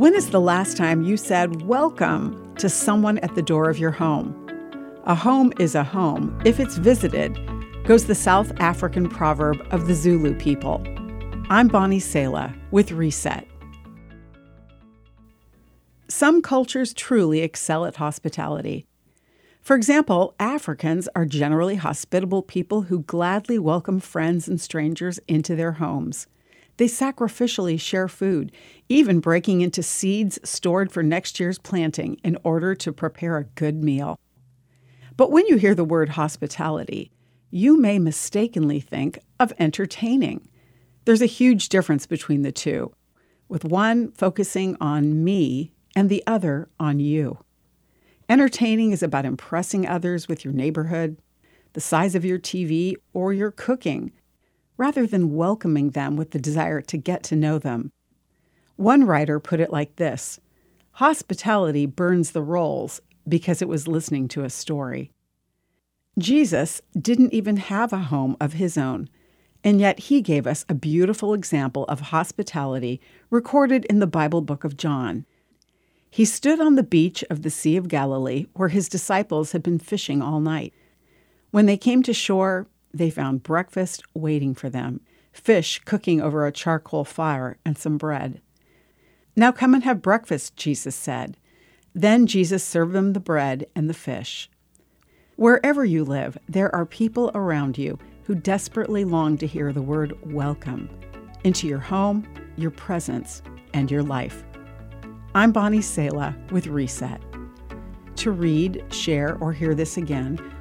When is the last time you said welcome to someone at the door of your home? A home is a home if it's visited, goes the South African proverb of the Zulu people. I'm Bonnie Sala with Reset. Some cultures truly excel at hospitality. For example, Africans are generally hospitable people who gladly welcome friends and strangers into their homes. They sacrificially share food, even breaking into seeds stored for next year's planting in order to prepare a good meal. But when you hear the word hospitality, you may mistakenly think of entertaining. There's a huge difference between the two, with one focusing on me and the other on you. Entertaining is about impressing others with your neighborhood, the size of your TV, or your cooking rather than welcoming them with the desire to get to know them. One writer put it like this Hospitality burns the rolls because it was listening to a story. Jesus didn't even have a home of his own, and yet he gave us a beautiful example of hospitality recorded in the Bible book of John. He stood on the beach of the Sea of Galilee where his disciples had been fishing all night. When they came to shore, they found breakfast waiting for them fish cooking over a charcoal fire and some bread. Now come and have breakfast, Jesus said. Then Jesus served them the bread and the fish. Wherever you live, there are people around you who desperately long to hear the word welcome into your home, your presence, and your life. I'm Bonnie Sala with Reset. To read, share, or hear this again,